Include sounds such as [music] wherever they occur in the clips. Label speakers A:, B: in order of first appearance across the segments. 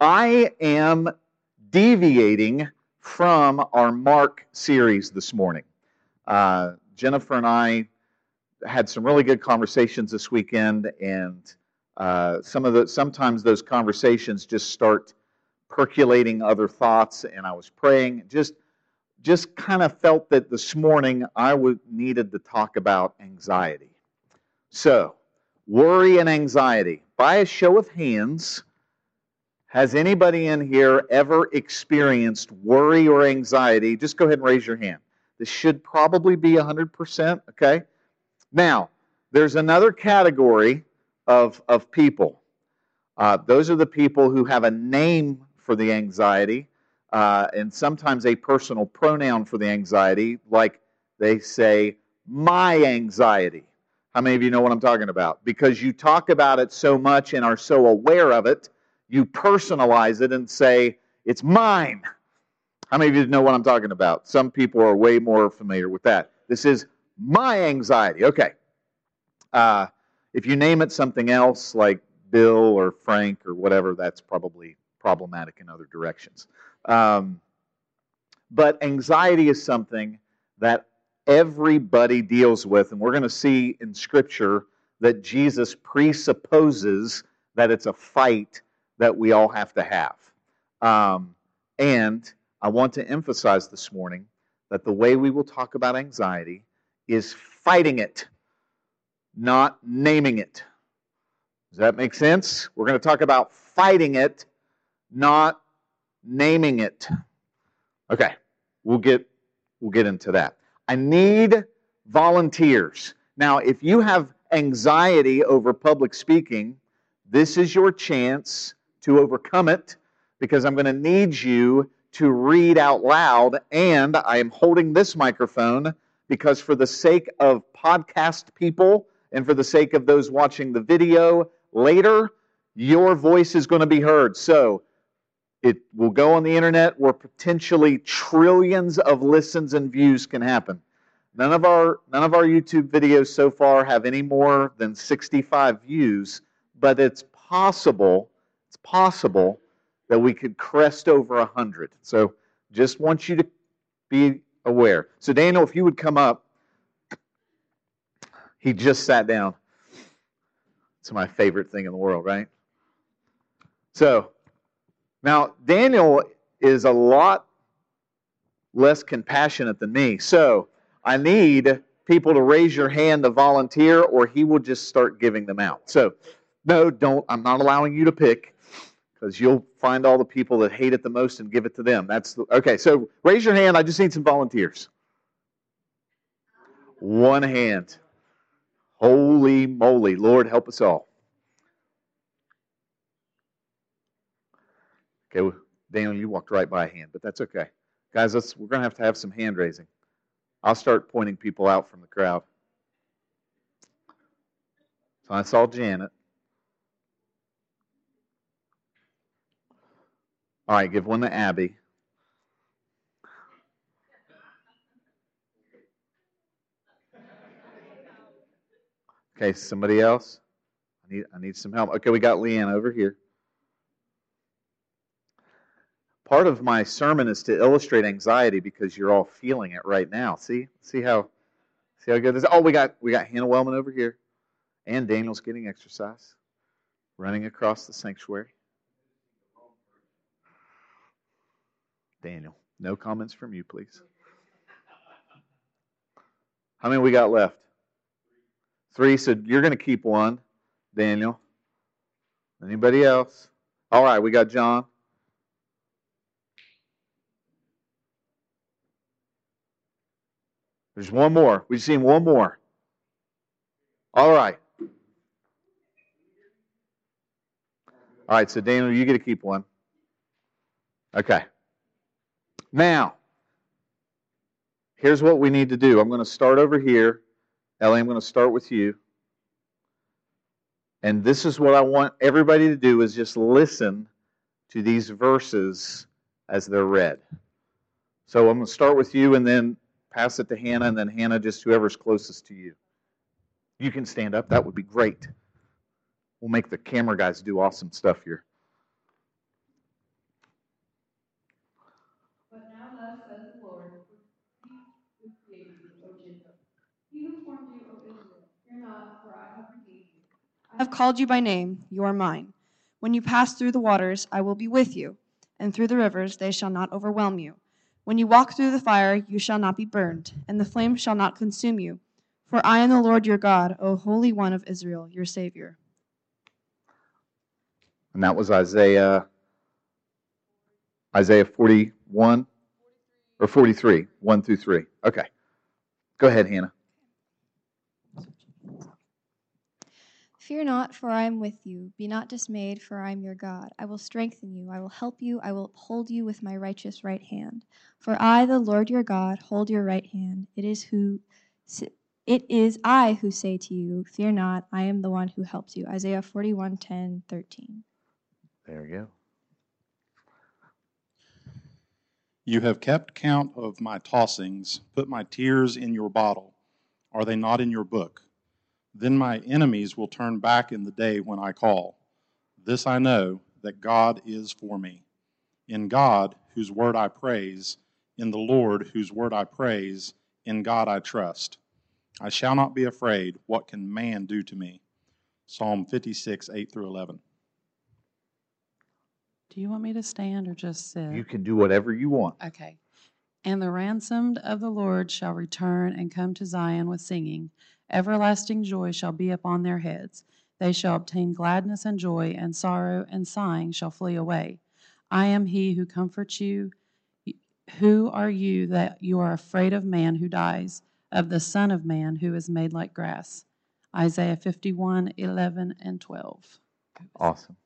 A: I am deviating from our Mark series this morning. Uh, Jennifer and I had some really good conversations this weekend, and uh, some of the sometimes those conversations just start percolating other thoughts. And I was praying, just just kind of felt that this morning I would, needed to talk about anxiety. So, worry and anxiety. By a show of hands, has anybody in here ever experienced worry or anxiety? Just go ahead and raise your hand. This should probably be 100%, okay? Now, there's another category of, of people. Uh, those are the people who have a name for the anxiety uh, and sometimes a personal pronoun for the anxiety, like they say, my anxiety. How many of you know what I'm talking about? Because you talk about it so much and are so aware of it, you personalize it and say, it's mine. How many of you know what I'm talking about? Some people are way more familiar with that. This is my anxiety. Okay. Uh, if you name it something else like Bill or Frank or whatever, that's probably problematic in other directions. Um, but anxiety is something that everybody deals with, and we're going to see in Scripture that Jesus presupposes that it's a fight that we all have to have. Um, and I want to emphasize this morning that the way we will talk about anxiety is fighting it, not naming it. Does that make sense? We're going to talk about fighting it, not naming it. Okay, we'll get we'll get into that. I need volunteers. Now, if you have anxiety over public speaking, this is your chance to overcome it because I'm going to need you to read out loud and I am holding this microphone because for the sake of podcast people and for the sake of those watching the video later, your voice is going to be heard. So, it will go on the internet where potentially trillions of listens and views can happen. None of our none of our YouTube videos so far have any more than 65 views, but it's possible, possible that we could crest over 100. So just want you to be aware. So Daniel, if you would come up, he just sat down. It's my favorite thing in the world, right? So, now, Daniel is a lot less compassionate than me. So I need people to raise your hand to volunteer, or he will just start giving them out. So, no, don't. I'm not allowing you to pick because you'll find all the people that hate it the most and give it to them. That's the, okay. So raise your hand. I just need some volunteers. One hand. Holy moly, Lord, help us all. Okay, well, Daniel, you walked right by a hand, but that's okay. Guys, let's, we're going to have to have some hand raising. I'll start pointing people out from the crowd. So I saw Janet. All right, give one to Abby. Okay, somebody else? I need I need some help. Okay, we got Leanne over here part of my sermon is to illustrate anxiety because you're all feeling it right now. See, see how, see how good this. Oh, we got we got Hannah Wellman over here, and Daniel's getting exercise, running across the sanctuary. Daniel, no comments from you, please. How many we got left? Three. So you're going to keep one, Daniel. Anybody else? All right, we got John. There's one more. We've seen one more. All right. All right, so Daniel, you get to keep one. Okay. Now, here's what we need to do. I'm going to start over here. Ellie, I'm going to start with you. And this is what I want everybody to do is just listen to these verses as they're read. So I'm going to start with you and then pass it to Hannah, and then Hannah, just whoever's closest to you. You can stand up. That would be great. We'll make the camera guys do awesome stuff here.
B: Have called you by name, you are mine. When you pass through the waters, I will be with you, and through the rivers, they shall not overwhelm you. When you walk through the fire, you shall not be burned, and the flame shall not consume you. For I am the Lord your God, O Holy One of Israel, your Savior.
A: And that was Isaiah Isaiah 41 or 43, 1 through 3. Okay. Go ahead, Hannah.
C: Fear not, for I am with you. Be not dismayed, for I am your God. I will strengthen you. I will help you. I will uphold you with my righteous right hand. For I, the Lord your God, hold your right hand. It is who it is I who say to you, Fear not, I am the one who helps you. Isaiah 41, 10, 13.
A: There you go.
D: You have kept count of my tossings, put my tears in your bottle. Are they not in your book? Then my enemies will turn back in the day when I call. This I know, that God is for me. In God, whose word I praise, in the Lord, whose word I praise, in God I trust. I shall not be afraid. What can man do to me? Psalm 56, 8 through 11.
E: Do you want me to stand or just sit?
A: You can do whatever you want.
E: Okay. And the ransomed of the Lord shall return and come to Zion with singing. Everlasting joy shall be upon their heads. They shall obtain gladness and joy, and sorrow and sighing shall flee away. I am he who comforts you. Who are you that you are afraid of man who dies, of the Son of Man who is made like grass? Isaiah 51 11 and 12.
A: Awesome.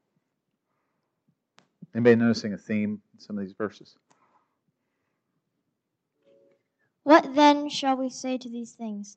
A: Anybody noticing a theme in some of these verses?
C: What then shall we say to these things?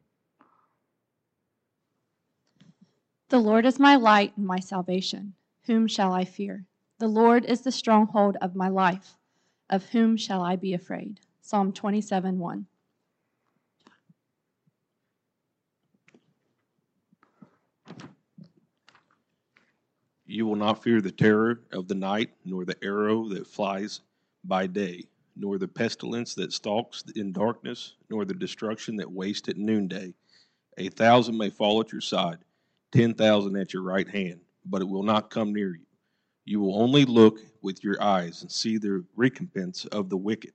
B: The Lord is my light and my salvation. Whom shall I fear? The Lord is the stronghold of my life. Of whom shall I be afraid? Psalm 27 1.
F: You will not fear the terror of the night, nor the arrow that flies by day, nor the pestilence that stalks in darkness, nor the destruction that wastes at noonday. A thousand may fall at your side 10,000 at your right hand, but it will not come near you. You will only look with your eyes and see the recompense of the wicked.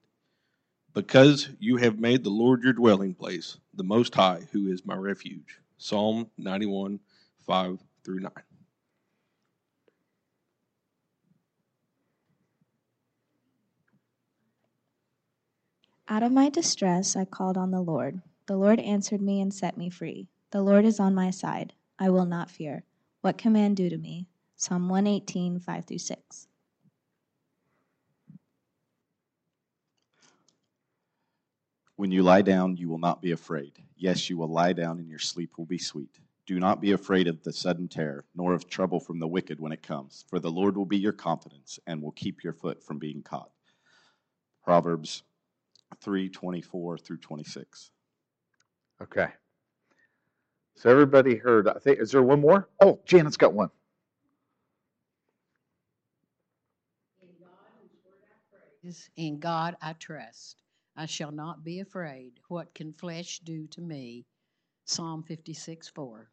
F: Because you have made the Lord your dwelling place, the Most High, who is my refuge. Psalm 91, 5 through 9.
G: Out of my distress I called on the Lord. The Lord answered me and set me free. The Lord is on my side. I will not fear. What can man do to me? Psalm 118, 5 through 6.
H: When you lie down, you will not be afraid. Yes, you will lie down, and your sleep will be sweet. Do not be afraid of the sudden terror, nor of trouble from the wicked when it comes, for the Lord will be your confidence and will keep your foot from being caught. Proverbs 3 24 through 26.
A: Okay. So everybody heard. I think is there one more? Oh, Janet's got one.
I: In God I trust. I shall not be afraid. What can flesh do to me? Psalm 56 4.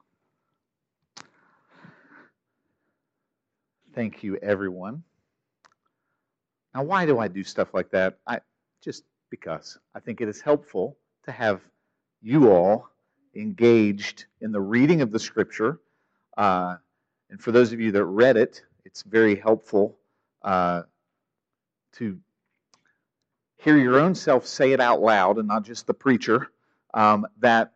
A: Thank you, everyone. Now, why do I do stuff like that? I just because I think it is helpful to have you all engaged in the reading of the scripture. Uh, and for those of you that read it, it's very helpful uh, to hear your own self say it out loud and not just the preacher um, that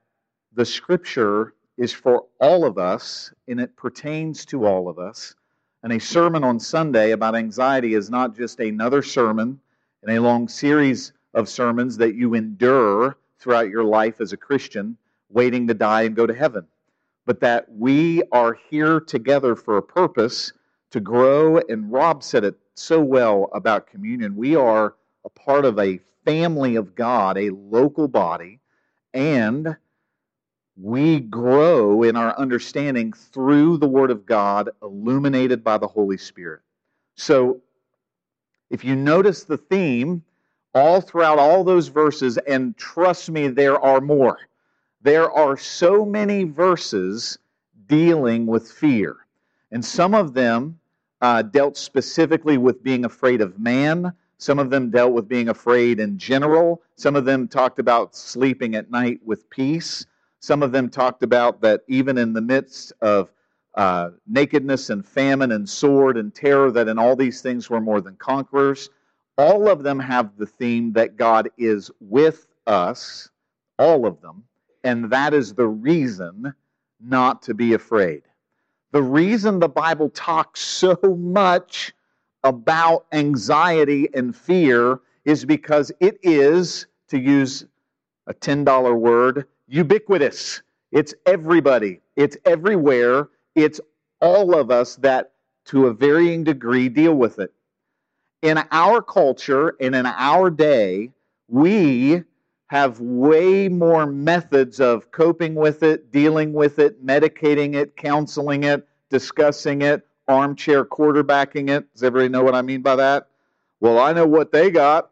A: the scripture is for all of us and it pertains to all of us. And a sermon on Sunday about anxiety is not just another sermon in a long series of sermons that you endure throughout your life as a Christian, waiting to die and go to heaven, but that we are here together for a purpose to grow. And Rob said it so well about communion. We are a part of a family of God, a local body, and we grow in our understanding through the Word of God, illuminated by the Holy Spirit. So, if you notice the theme all throughout all those verses, and trust me, there are more. There are so many verses dealing with fear. And some of them uh, dealt specifically with being afraid of man. Some of them dealt with being afraid in general. Some of them talked about sleeping at night with peace. Some of them talked about that even in the midst of uh, nakedness and famine and sword and terror, that in all these things we're more than conquerors. All of them have the theme that God is with us, all of them, and that is the reason not to be afraid. The reason the Bible talks so much about anxiety and fear is because it is, to use a $10 word, ubiquitous. It's everybody, it's everywhere, it's all of us that, to a varying degree, deal with it. In our culture and in our day, we have way more methods of coping with it, dealing with it, medicating it, counseling it, discussing it, armchair quarterbacking it. Does everybody know what I mean by that? Well, I know what they got.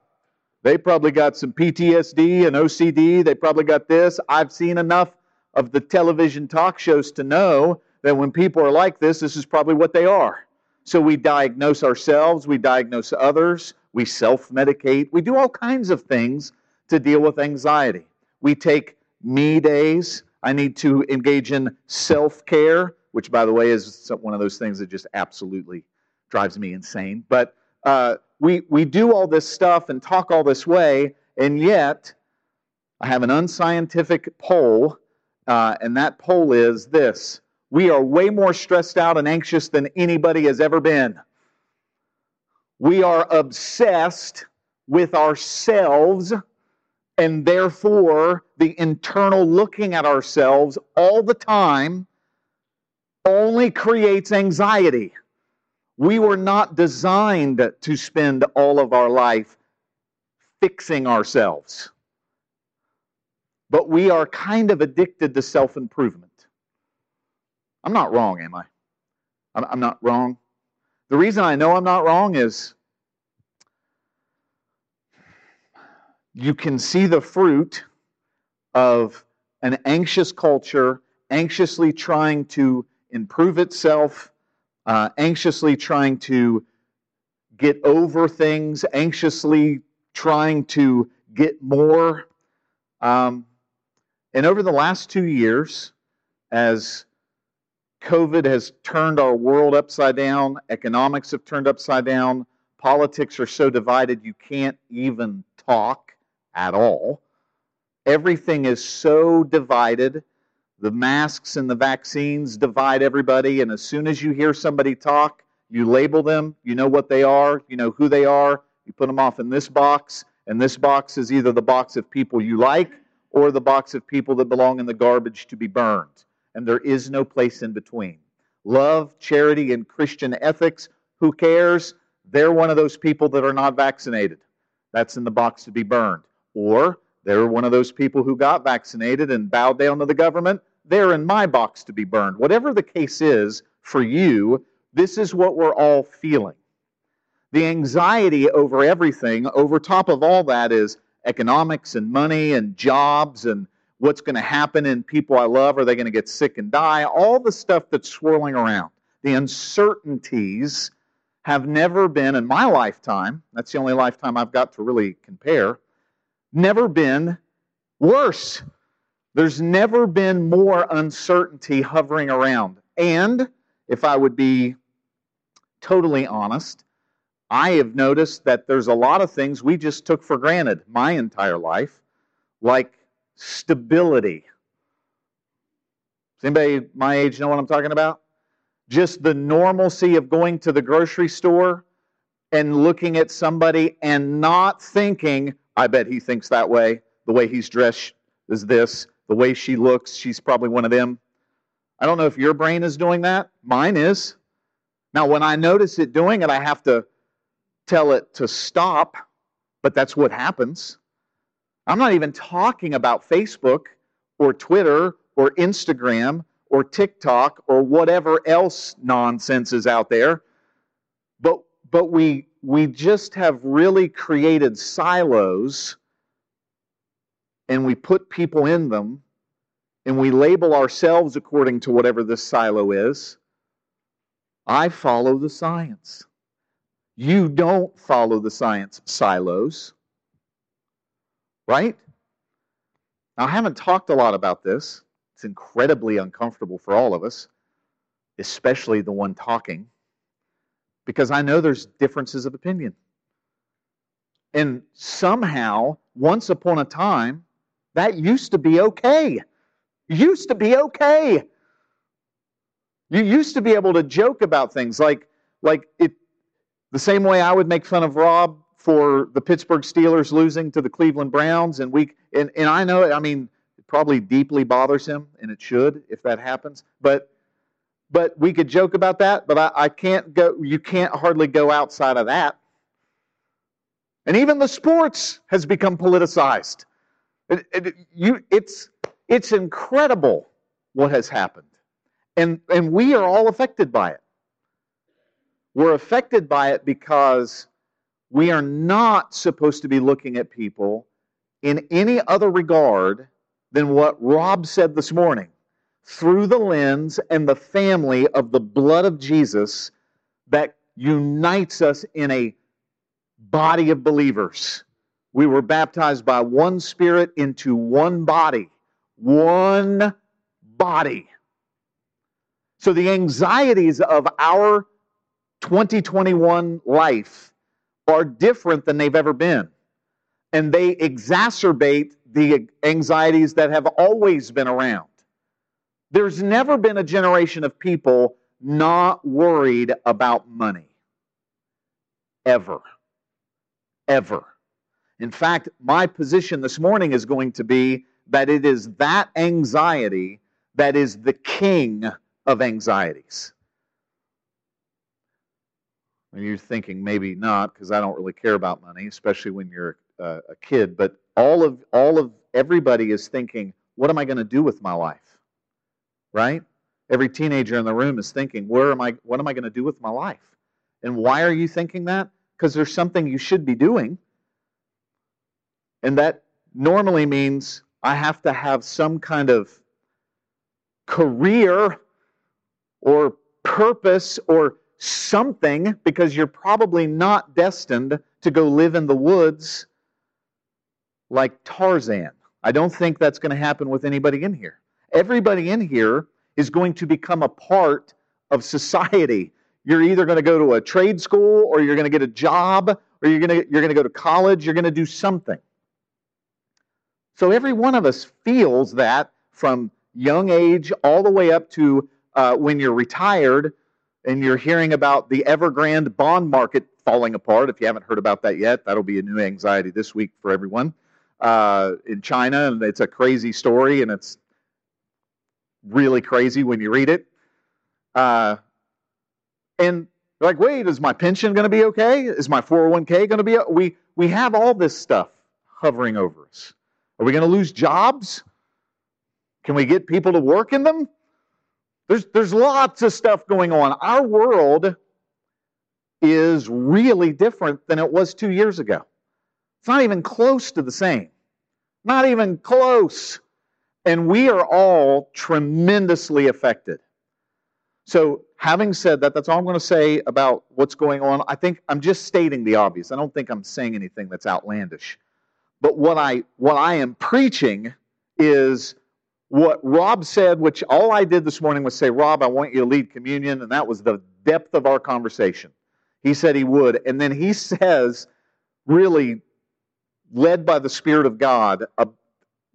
A: They probably got some PTSD and OCD. They probably got this. I've seen enough of the television talk shows to know that when people are like this, this is probably what they are. So we diagnose ourselves, we diagnose others, we self medicate, we do all kinds of things to deal with anxiety. We take me days. I need to engage in self care, which, by the way, is one of those things that just absolutely drives me insane. But uh, we, we do all this stuff and talk all this way, and yet I have an unscientific poll, uh, and that poll is this we are way more stressed out and anxious than anybody has ever been. We are obsessed with ourselves, and therefore, the internal looking at ourselves all the time only creates anxiety. We were not designed to spend all of our life fixing ourselves. But we are kind of addicted to self improvement. I'm not wrong, am I? I'm not wrong. The reason I know I'm not wrong is you can see the fruit of an anxious culture anxiously trying to improve itself uh, anxiously trying to get over things, anxiously trying to get more. Um, and over the last two years, as COVID has turned our world upside down, economics have turned upside down, politics are so divided you can't even talk at all. Everything is so divided the masks and the vaccines divide everybody, and as soon as you hear somebody talk, you label them, you know what they are, you know who they are, you put them off in this box, and this box is either the box of people you like or the box of people that belong in the garbage to be burned. And there is no place in between. Love, charity, and Christian ethics, who cares? They're one of those people that are not vaccinated. That's in the box to be burned. Or they're one of those people who got vaccinated and bowed down to the government. They're in my box to be burned. Whatever the case is for you, this is what we're all feeling. The anxiety over everything, over top of all that, is economics and money and jobs and what's going to happen in people I love. Are they going to get sick and die? All the stuff that's swirling around. The uncertainties have never been in my lifetime, that's the only lifetime I've got to really compare, never been worse. There's never been more uncertainty hovering around. And if I would be totally honest, I have noticed that there's a lot of things we just took for granted my entire life, like stability. Does anybody my age know what I'm talking about? Just the normalcy of going to the grocery store and looking at somebody and not thinking, I bet he thinks that way. The way he's dressed is this. The way she looks, she's probably one of them. I don't know if your brain is doing that. Mine is. Now, when I notice it doing it, I have to tell it to stop, but that's what happens. I'm not even talking about Facebook or Twitter or Instagram or TikTok or whatever else nonsense is out there. But but we we just have really created silos and we put people in them and we label ourselves according to whatever this silo is. I follow the science. You don't follow the science silos. Right? Now, I haven't talked a lot about this. It's incredibly uncomfortable for all of us, especially the one talking, because I know there's differences of opinion. And somehow, once upon a time, that used to be okay. Used to be okay. You used to be able to joke about things like like it the same way I would make fun of Rob for the Pittsburgh Steelers losing to the Cleveland Browns and we and, and I know I mean it probably deeply bothers him and it should if that happens. But but we could joke about that, but I, I can't go you can't hardly go outside of that. And even the sports has become politicized. It, it, you, it's, it's incredible what has happened. And, and we are all affected by it. We're affected by it because we are not supposed to be looking at people in any other regard than what Rob said this morning through the lens and the family of the blood of Jesus that unites us in a body of believers. We were baptized by one Spirit into one body. One body. So the anxieties of our 2021 life are different than they've ever been. And they exacerbate the anxieties that have always been around. There's never been a generation of people not worried about money. Ever. Ever. In fact, my position this morning is going to be that it is that anxiety that is the king of anxieties. And you're thinking maybe not because I don't really care about money, especially when you're a, a kid. But all of all of everybody is thinking, what am I going to do with my life? Right? Every teenager in the room is thinking, where am I? What am I going to do with my life? And why are you thinking that? Because there's something you should be doing. And that normally means I have to have some kind of career or purpose or something because you're probably not destined to go live in the woods like Tarzan. I don't think that's going to happen with anybody in here. Everybody in here is going to become a part of society. You're either going to go to a trade school or you're going to get a job or you're going to, you're going to go to college, you're going to do something. So every one of us feels that from young age all the way up to uh, when you're retired and you're hearing about the Evergrande bond market falling apart. If you haven't heard about that yet, that'll be a new anxiety this week for everyone uh, in China. And it's a crazy story, and it's really crazy when you read it. Uh, and like, wait, is my pension going to be okay? Is my 401k going to be? We we have all this stuff hovering over us. Are we going to lose jobs? Can we get people to work in them? There's, there's lots of stuff going on. Our world is really different than it was two years ago. It's not even close to the same. Not even close. And we are all tremendously affected. So, having said that, that's all I'm going to say about what's going on. I think I'm just stating the obvious. I don't think I'm saying anything that's outlandish. But what I what I am preaching is what Rob said, which all I did this morning was say, Rob, I want you to lead communion, and that was the depth of our conversation. He said he would. And then he [laughs] says, really led by the Spirit of God, uh,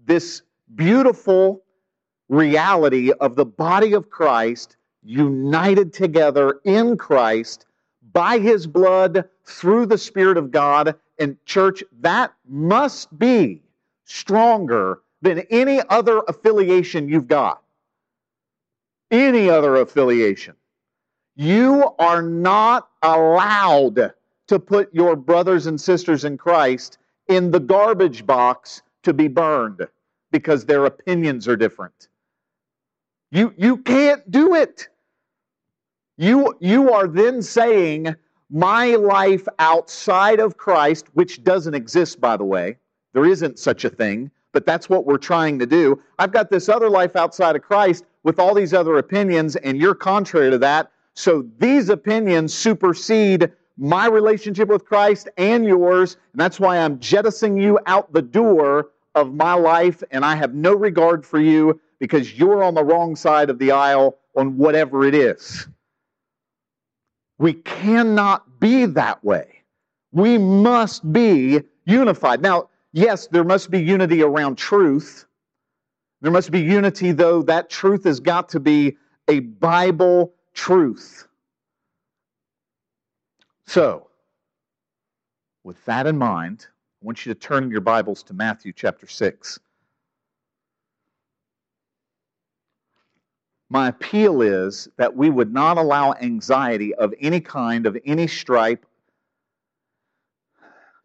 A: this beautiful reality of the body of Christ united together in Christ by his blood through the Spirit of God. And, church, that must be stronger than any other affiliation you've got. Any other affiliation. You are not allowed to put your brothers and sisters in Christ in the garbage box to be burned because their opinions are different. You, you can't do it. You, you are then saying, My life outside of Christ, which doesn't exist, by the way, there isn't such a thing, but that's what we're trying to do. I've got this other life outside of Christ with all these other opinions, and you're contrary to that. So these opinions supersede my relationship with Christ and yours, and that's why I'm jettisoning you out the door of my life, and I have no regard for you because you're on the wrong side of the aisle on whatever it is. We cannot be that way. We must be unified. Now, yes, there must be unity around truth. There must be unity, though, that truth has got to be a Bible truth. So, with that in mind, I want you to turn your Bibles to Matthew chapter 6. My appeal is that we would not allow anxiety of any kind, of any stripe,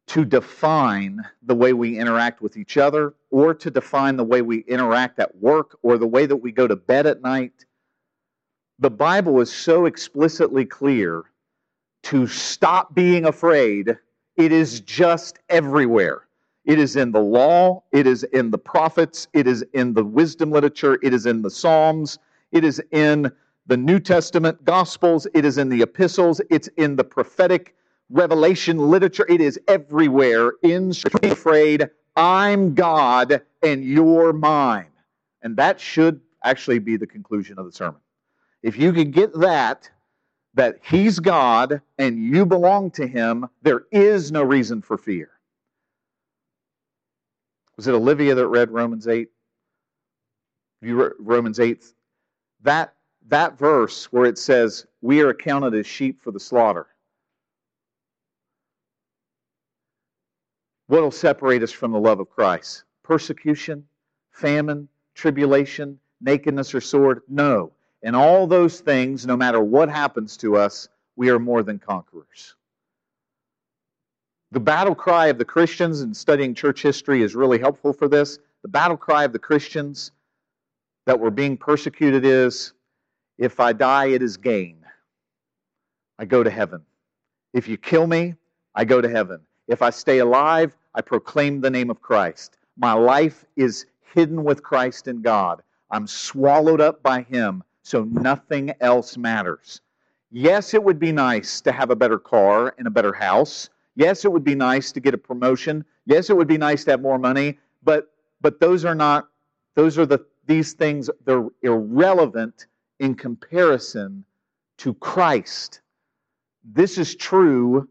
A: to define the way we interact with each other or to define the way we interact at work or the way that we go to bed at night. The Bible is so explicitly clear to stop being afraid. It is just everywhere. It is in the law, it is in the prophets, it is in the wisdom literature, it is in the Psalms, it is in the New Testament Gospels, it is in the epistles, it's in the prophetic revelation literature, it is everywhere in Scripture. Afraid, I'm God and you're mine. And that should actually be the conclusion of the sermon. If you can get that, that He's God and you belong to Him, there is no reason for fear. Was it Olivia that read Romans 8? You read Romans 8 that, that verse where it says, We are accounted as sheep for the slaughter. What will separate us from the love of Christ? Persecution, famine, tribulation, nakedness, or sword? No. In all those things, no matter what happens to us, we are more than conquerors. The battle cry of the Christians, and studying church history is really helpful for this. The battle cry of the Christians that were being persecuted is if I die, it is gain. I go to heaven. If you kill me, I go to heaven. If I stay alive, I proclaim the name of Christ. My life is hidden with Christ in God. I'm swallowed up by Him, so nothing else matters. Yes, it would be nice to have a better car and a better house. Yes, it would be nice to get a promotion. Yes, it would be nice to have more money, but but those are not those are the these things, they're irrelevant in comparison to Christ. This is true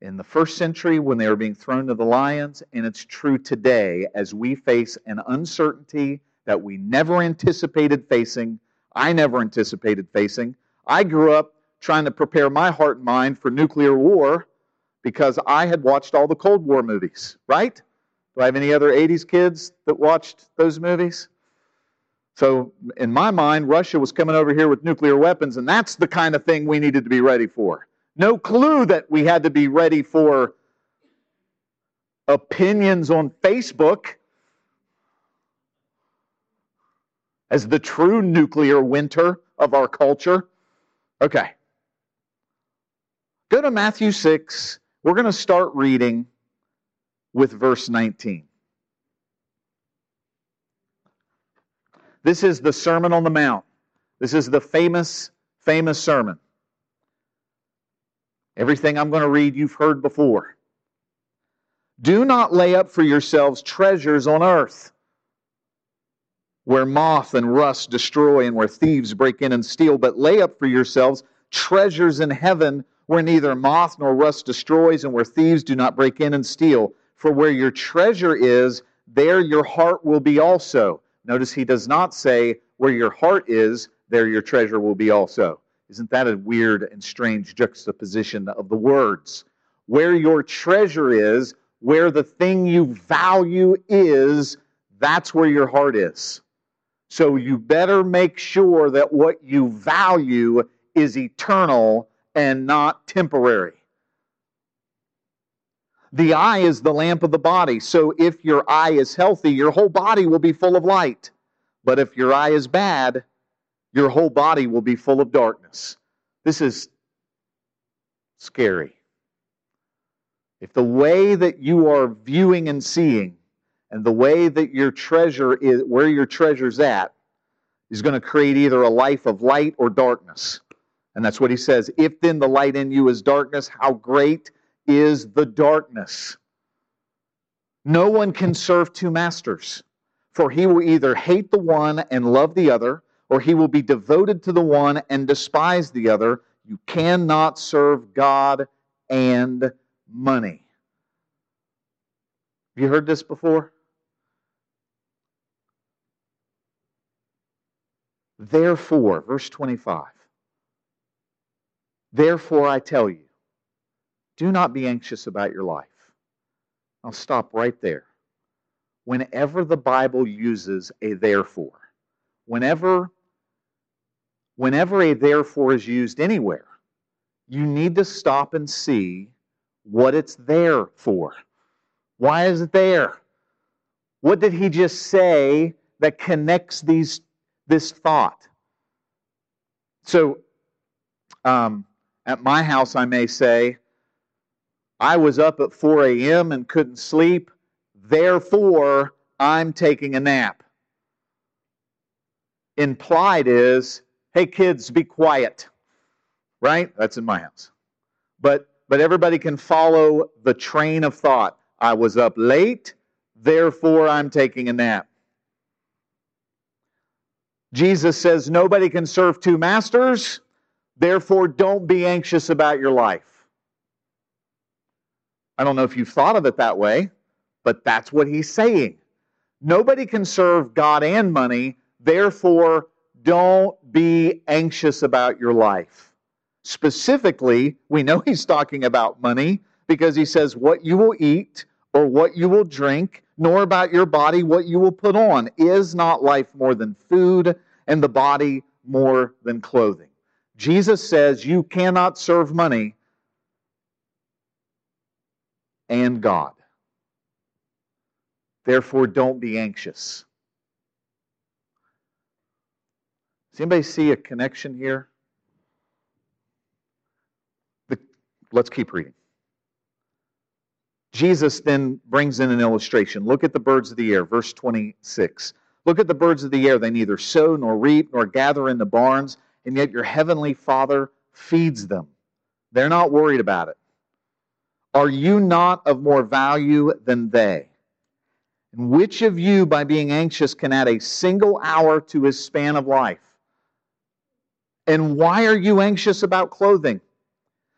A: in the first century when they were being thrown to the lions, and it's true today as we face an uncertainty that we never anticipated facing. I never anticipated facing. I grew up trying to prepare my heart and mind for nuclear war because I had watched all the Cold War movies, right? Do I have any other 80s kids that watched those movies? So, in my mind, Russia was coming over here with nuclear weapons, and that's the kind of thing we needed to be ready for. No clue that we had to be ready for opinions on Facebook as the true nuclear winter of our culture. Okay. Go to Matthew 6. We're going to start reading with verse 19. This is the Sermon on the Mount. This is the famous, famous sermon. Everything I'm going to read, you've heard before. Do not lay up for yourselves treasures on earth, where moth and rust destroy and where thieves break in and steal, but lay up for yourselves treasures in heaven where neither moth nor rust destroys, and where thieves do not break in and steal. For where your treasure is, there your heart will be also. Notice he does not say, where your heart is, there your treasure will be also. Isn't that a weird and strange juxtaposition of the words? Where your treasure is, where the thing you value is, that's where your heart is. So you better make sure that what you value is eternal and not temporary. The eye is the lamp of the body. So if your eye is healthy, your whole body will be full of light. But if your eye is bad, your whole body will be full of darkness. This is scary. If the way that you are viewing and seeing and the way that your treasure is, where your treasure's at, is going to create either a life of light or darkness. And that's what he says. If then the light in you is darkness, how great is the darkness? No one can serve two masters, for he will either hate the one and love the other, or he will be devoted to the one and despise the other. You cannot serve God and money. Have you heard this before? Therefore, verse 25. Therefore, I tell you, do not be anxious about your life. I'll stop right there. Whenever the Bible uses a therefore, whenever whenever a therefore is used anywhere, you need to stop and see what it's there for. Why is it there? What did he just say that connects these this thought? So, um, at my house, I may say, I was up at 4 a.m. and couldn't sleep, therefore, I'm taking a nap. Implied is, hey, kids, be quiet. Right? That's in my house. But, but everybody can follow the train of thought. I was up late, therefore, I'm taking a nap. Jesus says nobody can serve two masters, therefore, don't be anxious about your life. I don't know if you've thought of it that way, but that's what he's saying. Nobody can serve God and money, therefore, don't be anxious about your life. Specifically, we know [laughs] he's talking about money because he says, What you will eat or what you will drink, nor about your body what you will put on. Is not life more than food, and the body more than clothing? Jesus says you cannot serve money and God. Therefore, don't be anxious. Does anybody see a connection here? The, let's keep reading. Jesus then brings in an illustration. Look at the birds of the air, verse 26. Look at the birds of the air. They neither sow nor reap nor gather in the barns, and yet your heavenly Father feeds them. They're not worried about it. Are you not of more value than they? And which of you, by being anxious, can add a single hour to his span of life? And why are you anxious about clothing?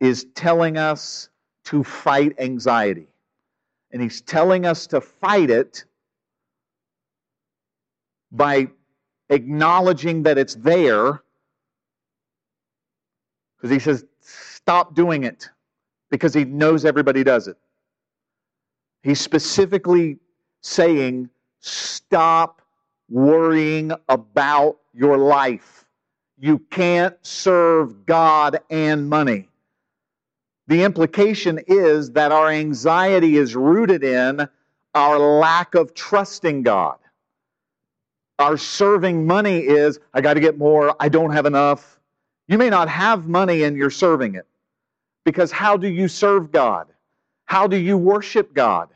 A: is telling us to fight anxiety. And he's telling us to fight it by acknowledging that it's there. Because he says, stop doing it. Because he knows everybody does it. He's specifically saying, stop worrying about your life. You can't serve God and money. The implication is that our anxiety is rooted in our lack of trusting God. Our serving money is, I got to get more, I don't have enough. You may not have money and you're serving it. Because how do you serve God? How do you worship God?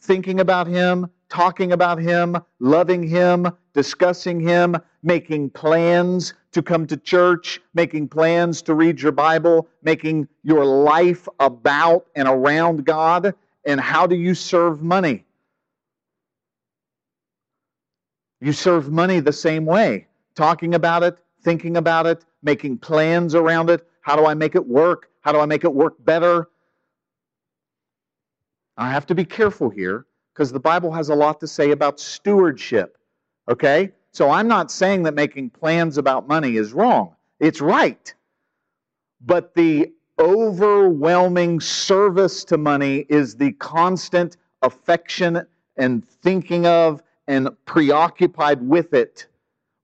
A: Thinking about Him, talking about Him, loving Him, discussing Him, making plans to come to church, making plans to read your Bible, making your life about and around God. And how do you serve money? You serve money the same way, talking about it, thinking about it, making plans around it. How do I make it work? How do I make it work better? I have to be careful here because the Bible has a lot to say about stewardship. Okay? So I'm not saying that making plans about money is wrong. It's right. But the overwhelming service to money is the constant affection and thinking of and preoccupied with it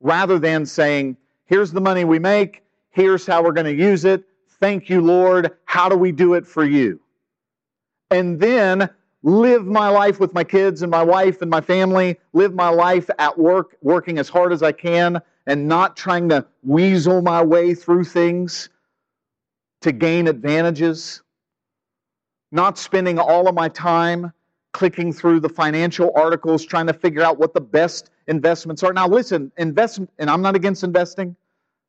A: rather than saying, here's the money we make, here's how we're going to use it, thank you, Lord, how do we do it for you? And then live my life with my kids and my wife and my family, live my life at work, working as hard as I can, and not trying to weasel my way through things to gain advantages, not spending all of my time clicking through the financial articles, trying to figure out what the best investments are. Now, listen, investment, and I'm not against investing.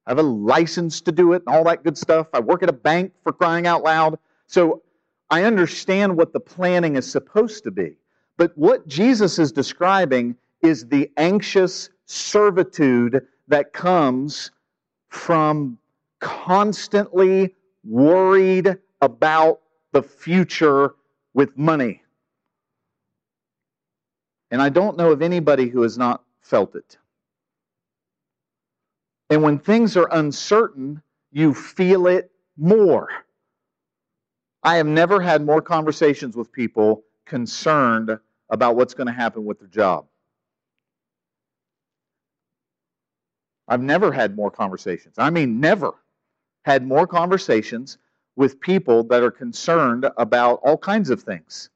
A: I have a license to do it and all that good stuff. I work at a bank for crying out loud. So I understand what the planning is supposed to be. But what Jesus is describing is the anxious servitude that comes from constantly worried about the future with money. And I don't know of anybody who has not felt it. And when things are uncertain, you feel it more. I have never had more conversations with people concerned about what's going to happen with their job. I've never had more conversations. I mean, never had more conversations with people that are concerned about all kinds of things.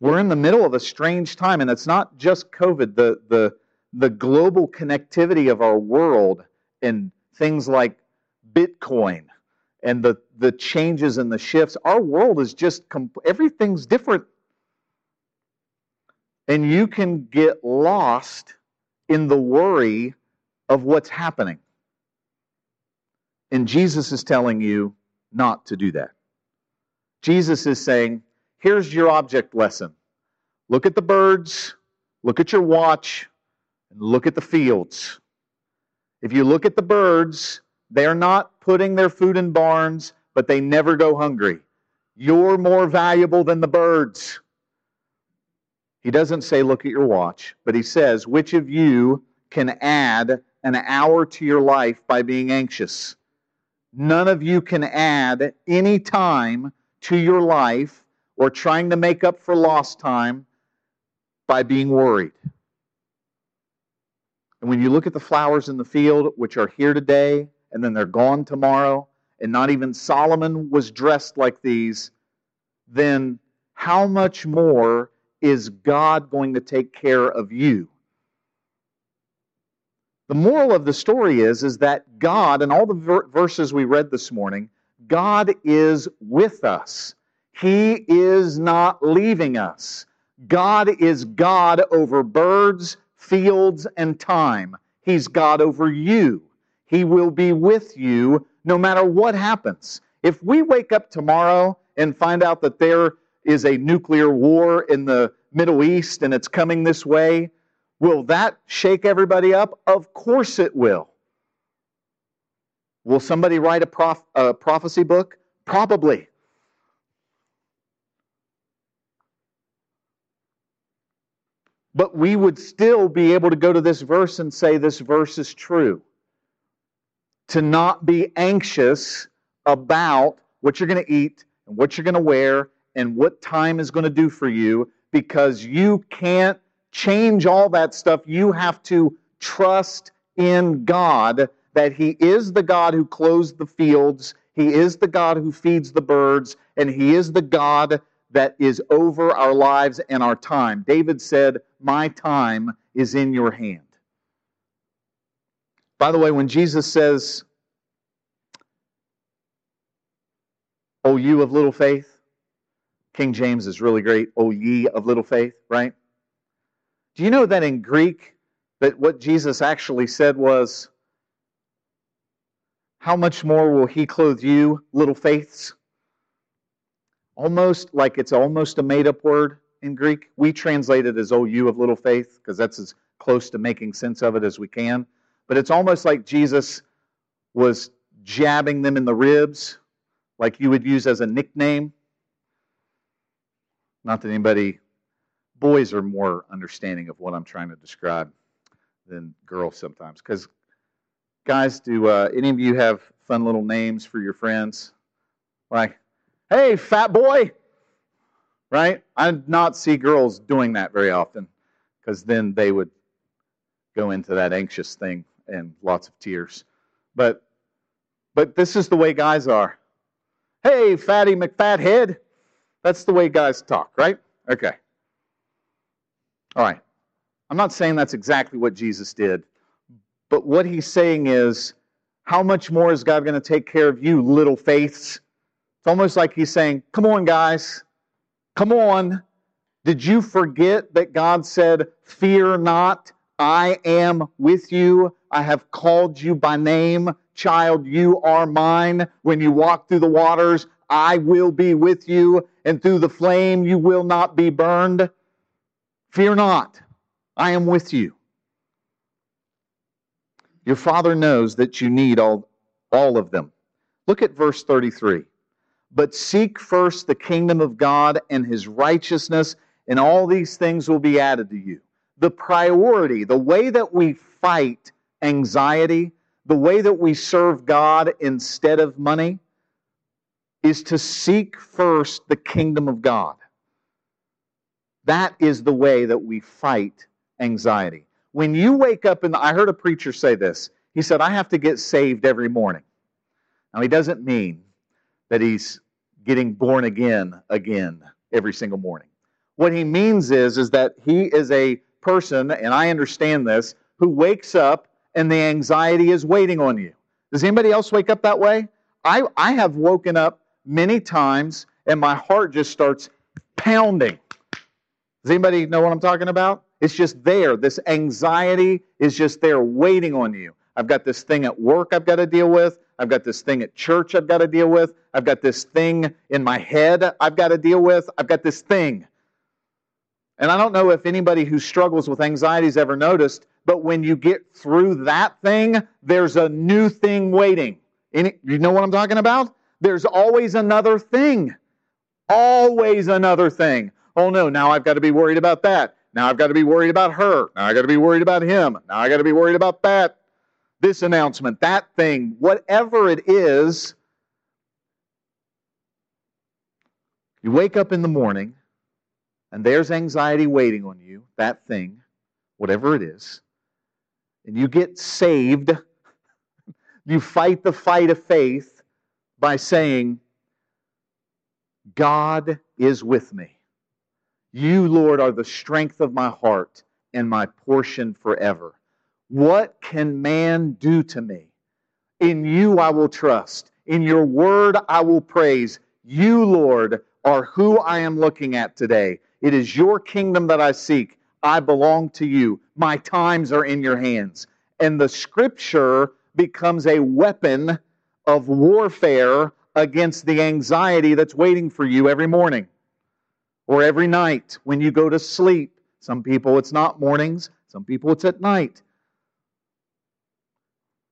A: We're in the middle of a strange time, and it's not just COVID. The, the, the global connectivity of our world and things like Bitcoin and the, the changes and the shifts, our world is just, everything's different. And you can get lost in the worry of what's happening. And Jesus is telling you not to do that. Jesus is saying, Here's your object lesson look at the birds, look at your watch, and look at the fields. If you look at the birds, they are not putting their food in barns, but they never go hungry. You're more valuable than the birds. He doesn't say, look at your watch, but he says, which of you can add an hour to your life by being anxious? None of you can add any time to your life or trying to make up for lost time by being worried. And when you look at the flowers in the field, which are here today and then they're gone tomorrow, and not even Solomon was dressed like these, then how much more is God going to take care of you? The moral of the story is, is that God, and all the ver- verses we read this morning, God is with us. He is not leaving us. God is God over birds, fields, and time. He's God over you. He will be with you no matter what happens. If we wake up tomorrow and find out that there is a nuclear war in the Middle East and it's coming this way, will that shake everybody up? Of course it will. Will somebody write a, prof- a prophecy book? Probably. But we would still be able to go to this verse and say this verse is true. To not be anxious about what you're going to eat and what you're going to wear and what time is going to do for you because you can't change all that stuff. You have to trust in God that He is the God who clothes the fields, He is the God who feeds the birds, and He is the God that is over our lives and our time. David said, My time is in your hand. By the way, when Jesus says, O you of little faith. King James is really great. O ye of little faith, right? Do you know that in Greek, that what Jesus actually said was, How much more will he clothe you, little faiths? Almost like it's almost a made up word in Greek. We translate it as, Oh, you of little faith, because that's as close to making sense of it as we can. But it's almost like Jesus was jabbing them in the ribs, like you would use as a nickname. Not that anybody, boys are more understanding of what I'm trying to describe than girls sometimes. Because, guys, do uh, any of you have fun little names for your friends? Like, hey, fat boy, right? I not see girls doing that very often because then they would go into that anxious thing and lots of tears. But but this is the way guys are. Hey, fatty McFathead. That's the way guys talk, right? Okay. All right. I'm not saying that's exactly what Jesus did, but what he's saying is, how much more is God going to take care of you, little faiths? It's almost like he's saying, Come on, guys. Come on. Did you forget that God said, Fear not, I am with you? I have called you by name. Child, you are mine. When you walk through the waters, I will be with you, and through the flame, you will not be burned. Fear not. I am with you. Your Father knows that you need all, all of them. Look at verse 33. But seek first the kingdom of God and his righteousness, and all these things will be added to you. The priority, the way that we fight anxiety, the way that we serve God instead of money, is to seek first the kingdom of God. That is the way that we fight anxiety. When you wake up and I heard a preacher say this. He said, I have to get saved every morning. Now, he doesn't mean that he's getting born again again every single morning. What he means is, is that he is a person, and I understand this, who wakes up and the anxiety is waiting on you. Does anybody else wake up that way? I, I have woken up many times and my heart just starts pounding. Does anybody know what I'm talking about? It's just there. This anxiety is just there waiting on you. I've got this thing at work I've got to deal with. I've got this thing at church I've got to deal with. I've got this thing in my head I've got to deal with. I've got this thing. And I don't know if anybody who struggles with anxiety has ever noticed, but when you get through that thing, there's a new thing waiting. Any, you know what I'm talking about? There's always another thing. Always another thing. Oh no, now I've got to be worried about that. Now I've got to be worried about her. Now I've got to be worried about him. Now I've got to be worried about that. This announcement, that thing, whatever it is. You wake up in the morning and there's anxiety waiting on you, that thing, whatever it is. And you get saved. [laughs] you fight the fight of faith by saying, God is with me. You, Lord, are the strength of my heart and my portion forever. What can man do to me? In you I will trust. In your word I will praise. You, Lord, are who I am looking at today. It is your kingdom that I seek. I belong to you. My times are in your hands. And the scripture becomes a weapon of warfare against the anxiety that's waiting for you every morning or every night when you go to sleep. Some people it's not mornings, some people it's at night.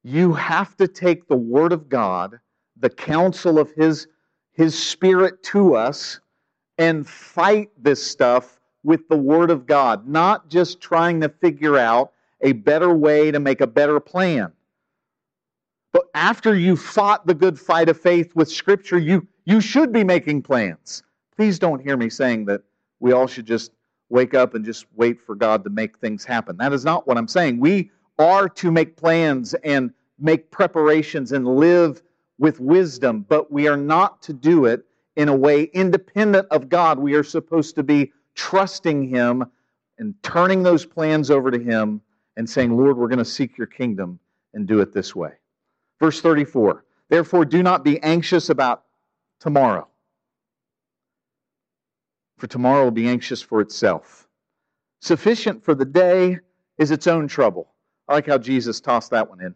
A: You have to take the Word of God, the counsel of His, His Spirit to us, and fight this stuff with the Word of God, not just trying to figure out a better way to make a better plan. But after you've fought the good fight of faith with Scripture, you, you should be making plans. Please don't hear me saying that we all should just wake up and just wait for God to make things happen. That is not what I'm saying. We are to make plans and make preparations and live with wisdom, but we are not to do it in a way independent of God. We are supposed to be trusting Him and turning those plans over to Him and saying, Lord, we're going to seek your kingdom and do it this way. Verse 34 Therefore, do not be anxious about tomorrow. For tomorrow will be anxious for itself. Sufficient for the day is its own trouble. I like how Jesus tossed that one in.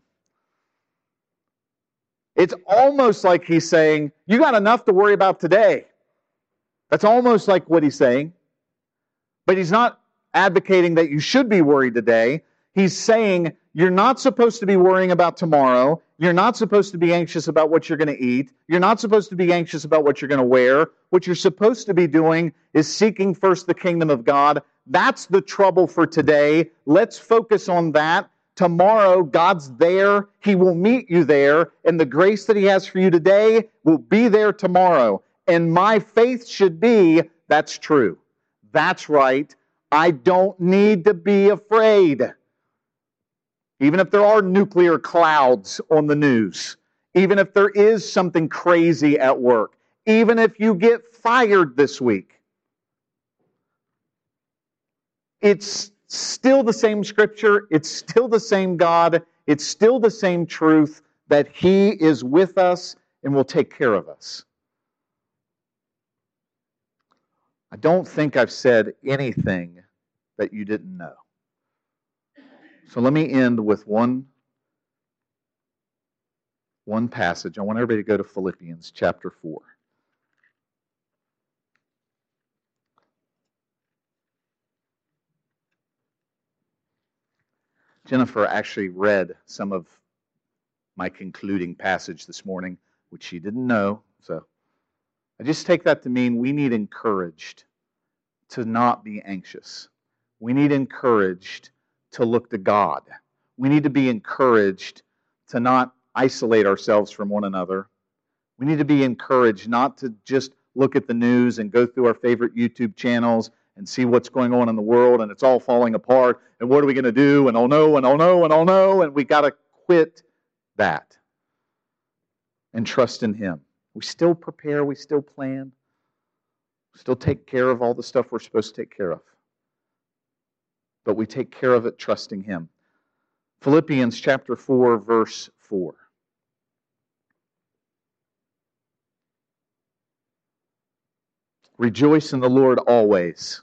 A: It's almost like he's saying, You got enough to worry about today. That's almost like what he's saying. But he's not advocating that you should be worried today. He's saying you're not supposed to be worrying about tomorrow. You're not supposed to be anxious about what you're going to eat. You're not supposed to be anxious about what you're going to wear. What you're supposed to be doing is seeking first the kingdom of God. That's the trouble for today. Let's focus on that. Tomorrow, God's there. He will meet you there. And the grace that He has for you today will be there tomorrow. And my faith should be that's true. That's right. I don't need to be afraid. Even if there are nuclear clouds on the news, even if there is something crazy at work, even if you get fired this week, it's still the same scripture, it's still the same God, it's still the same truth that He is with us and will take care of us. I don't think I've said anything that you didn't know. So let me end with one, one passage. I want everybody to go to Philippians chapter 4. Jennifer actually read some of my concluding passage this morning, which she didn't know. So I just take that to mean we need encouraged to not be anxious. We need encouraged to look to God. We need to be encouraged to not isolate ourselves from one another. We need to be encouraged not to just look at the news and go through our favorite YouTube channels and see what's going on in the world and it's all falling apart and what are we going to do and oh no and oh no and oh no and we got to quit that and trust in him. We still prepare, we still plan, still take care of all the stuff we're supposed to take care of. But we take care of it trusting him. Philippians chapter 4 verse 4. Rejoice in the Lord always.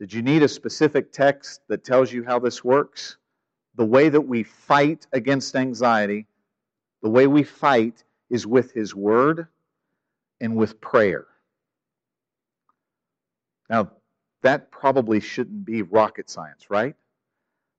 A: Did you need a specific text that tells you how this works? The way that we fight against anxiety, the way we fight is with His Word and with prayer. Now, that probably shouldn't be rocket science, right?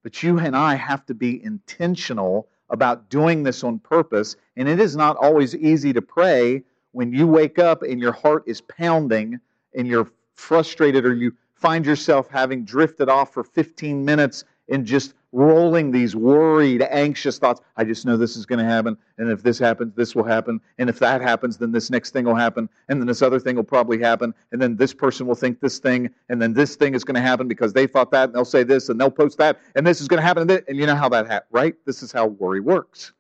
A: But you and I have to be intentional about doing this on purpose. And it is not always easy to pray when you wake up and your heart is pounding and you're frustrated or you find yourself having drifted off for 15 minutes and just rolling these worried, anxious thoughts. I just know this is going to happen. And if this happens, this will happen. And if that happens, then this next thing will happen. And then this other thing will probably happen. And then this person will think this thing. And then this thing is going to happen because they thought that. And they'll say this and they'll post that. And this is going to happen. And you know how that happens, right? This is how worry works.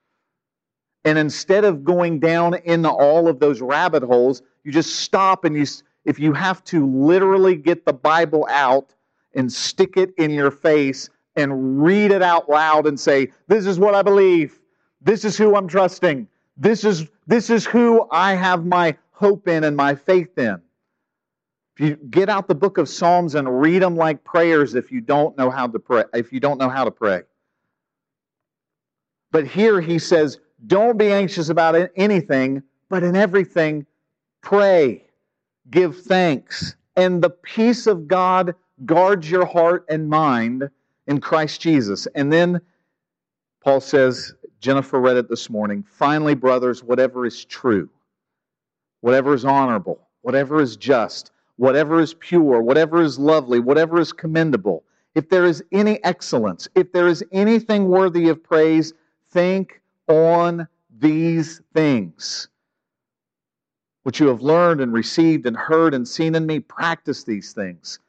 A: And instead of going down into all of those rabbit holes, you just stop and you, if you have to literally get the Bible out and stick it in your face and read it out loud and say, This is what I believe. This is who I'm trusting. This is, this is who I have my hope in and my faith in. If you get out the book of Psalms and read them like prayers if you don't know how to pray, if you don't know how to pray. But here he says, don't be anxious about anything, but in everything, pray, give thanks, and the peace of God guards your heart and mind in Christ Jesus. And then Paul says, Jennifer read it this morning. Finally, brothers, whatever is true, whatever is honorable, whatever is just, whatever is pure, whatever is lovely, whatever is commendable, if there is any excellence, if there is anything worthy of praise, think on these things. What you have learned and received and heard and seen in me, practice these things.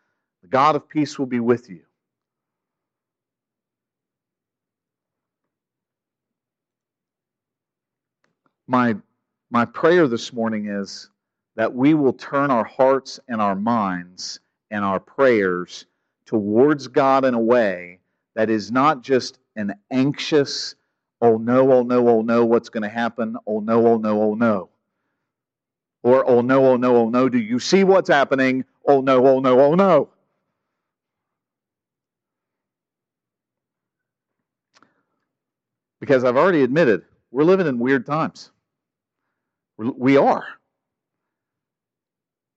A: The God of peace will be with you. My, my prayer this morning is that we will turn our hearts and our minds and our prayers towards God in a way that is not just an anxious, oh no, oh no, oh no, what's going to happen? Oh no, oh no, oh no. Or, oh no, oh no, oh no, do you see what's happening? Oh no, oh no, oh no. Because I've already admitted, we're living in weird times. We are.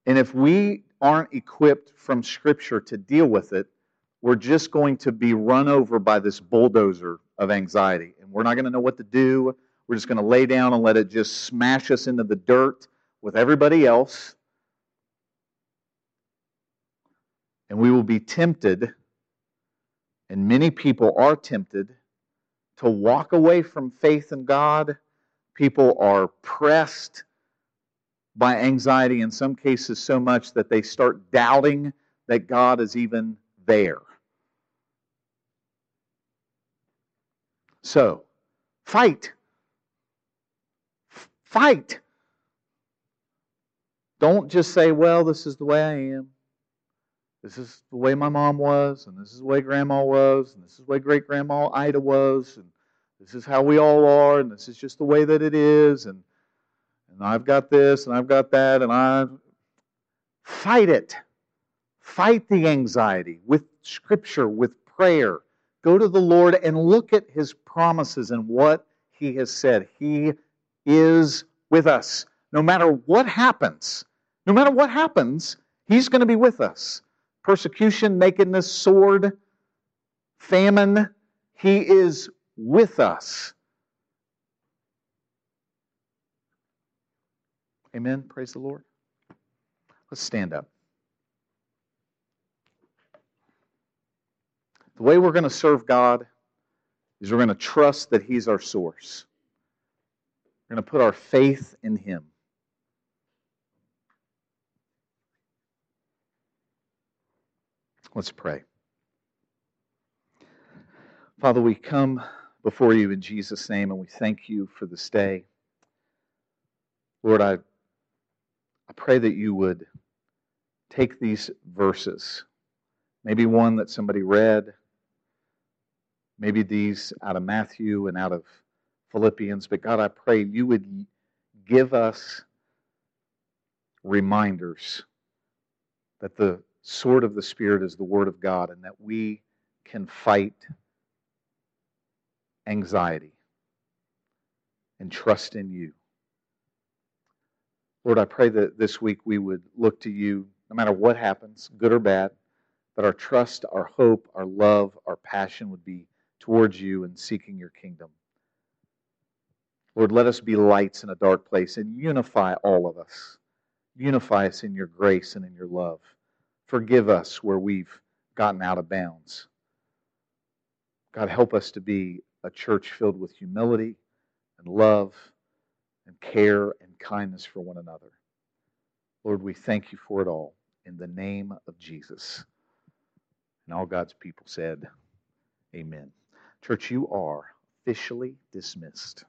A: And if we aren't equipped from Scripture to deal with it, we're just going to be run over by this bulldozer of anxiety. And we're not going to know what to do. We're just going to lay down and let it just smash us into the dirt with everybody else. And we will be tempted, and many people are tempted, to walk away from faith in God. People are pressed by anxiety in some cases so much that they start doubting that God is even there. So, fight. Fight. Don't just say, well, this is the way I am. This is the way my mom was, and this is the way grandma was, and this is the way great grandma Ida was, and this is how we all are, and this is just the way that it is, and, and I've got this, and I've got that, and I. Fight it. Fight the anxiety with scripture, with prayer. Go to the Lord and look at his promises and what he has said. He is with us. No matter what happens, no matter what happens, he's going to be with us. Persecution, nakedness, sword, famine, he is with us. Amen. Praise the Lord. Let's stand up. The way we're going to serve God is we're going to trust that He's our source. We're going to put our faith in Him. Let's pray. Father, we come before you in Jesus' name and we thank you for this day. Lord, I, I pray that you would take these verses, maybe one that somebody read, maybe these out of Matthew and out of Philippians, but God, I pray you would give us reminders that the sword of the Spirit is the Word of God and that we can fight anxiety and trust in you. Lord, I pray that this week we would look to you no matter what happens, good or bad, that our trust, our hope, our love, our passion would be towards you and seeking your kingdom. Lord, let us be lights in a dark place and unify all of us. Unify us in your grace and in your love. Forgive us where we've gotten out of bounds. God, help us to be a church filled with humility and love and care and kindness for one another. Lord, we thank you for it all in the name of Jesus. And all God's people said, Amen. Church, you are officially dismissed.